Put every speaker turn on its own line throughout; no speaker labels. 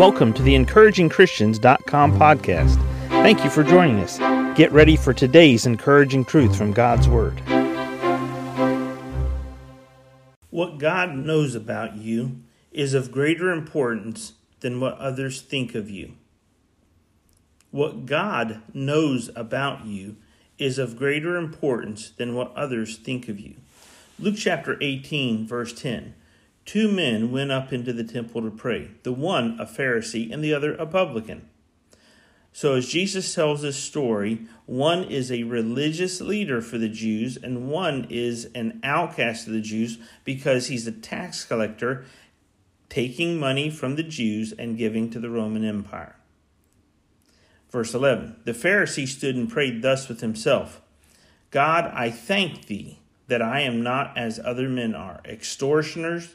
Welcome to the encouragingchristians.com podcast. Thank you for joining us. Get ready for today's encouraging truth from God's Word. What God knows about you is of greater importance than what others think of you. What God knows about you is of greater importance than what others think of you. Luke chapter 18, verse 10. Two men went up into the temple to pray, the one a Pharisee and the other a publican. So, as Jesus tells this story, one is a religious leader for the Jews, and one is an outcast of the Jews because he's a tax collector taking money from the Jews and giving to the Roman Empire. Verse 11 The Pharisee stood and prayed thus with himself God, I thank thee that I am not as other men are, extortioners,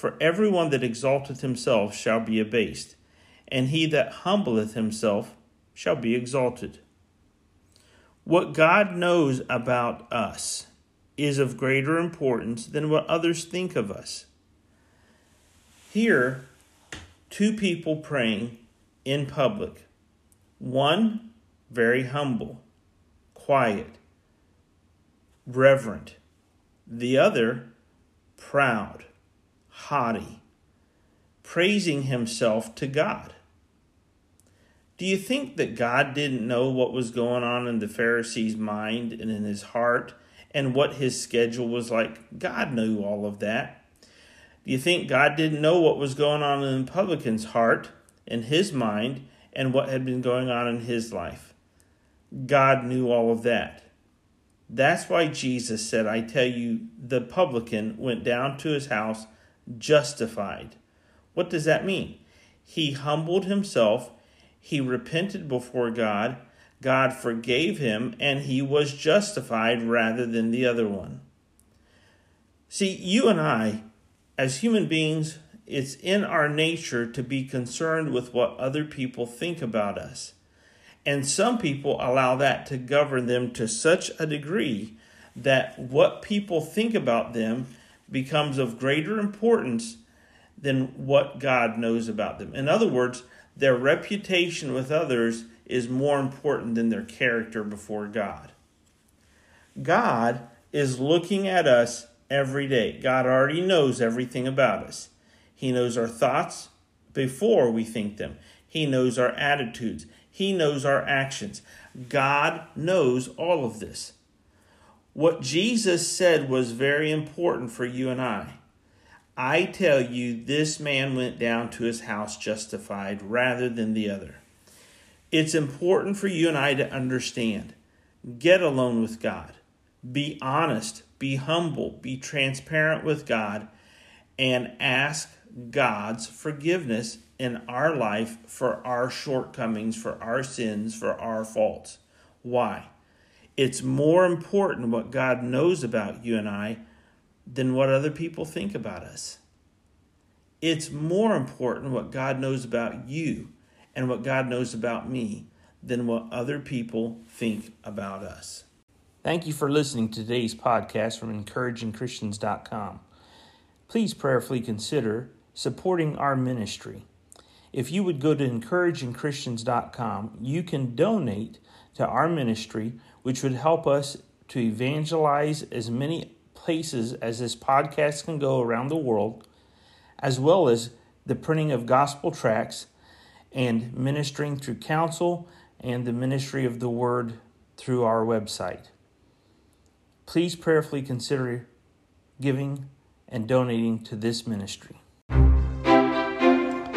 For every one that exalteth himself shall be abased, and he that humbleth himself shall be exalted. What God knows about us is of greater importance than what others think of us. Here, two people praying in public. One, very humble, quiet, reverent. The other, proud, haughty, praising himself to God. Do you think that God didn't know what was going on in the Pharisee's mind and in his heart and what his schedule was like? God knew all of that. Do you think God didn't know what was going on in the publican's heart and his mind and what had been going on in his life? God knew all of that. That's why Jesus said, I tell you, the publican went down to his house justified. What does that mean? He humbled himself, he repented before God, God forgave him, and he was justified rather than the other one. See, you and I, as human beings, it's in our nature to be concerned with what other people think about us. And some people allow that to govern them to such a degree that what people think about them becomes of greater importance than what God knows about them. In other words, their reputation with others is more important than their character before God. God is looking at us every day. God already knows everything about us. He knows our thoughts before we think them, He knows our attitudes, He knows our actions. God knows all of this. What Jesus said was very important for you and I. I tell you, this man went down to his house justified rather than the other. It's important for you and I to understand. Get alone with God. Be honest, be humble, be transparent with God, and ask God's forgiveness in our life for our shortcomings, for our sins, for our faults. Why? It's more important what God knows about you and I than what other people think about us. It's more important what God knows about you and what God knows about me than what other people think about us. Thank you for listening to today's podcast from encouragingchristians.com. Please prayerfully consider supporting our ministry. If you would go to encouragingchristians.com, you can donate to our ministry which would help us to evangelize as many places as this podcast can go around the world, as well as the printing of gospel tracts and ministering through counsel and the ministry of the word through our website. Please prayerfully consider giving and donating to this ministry.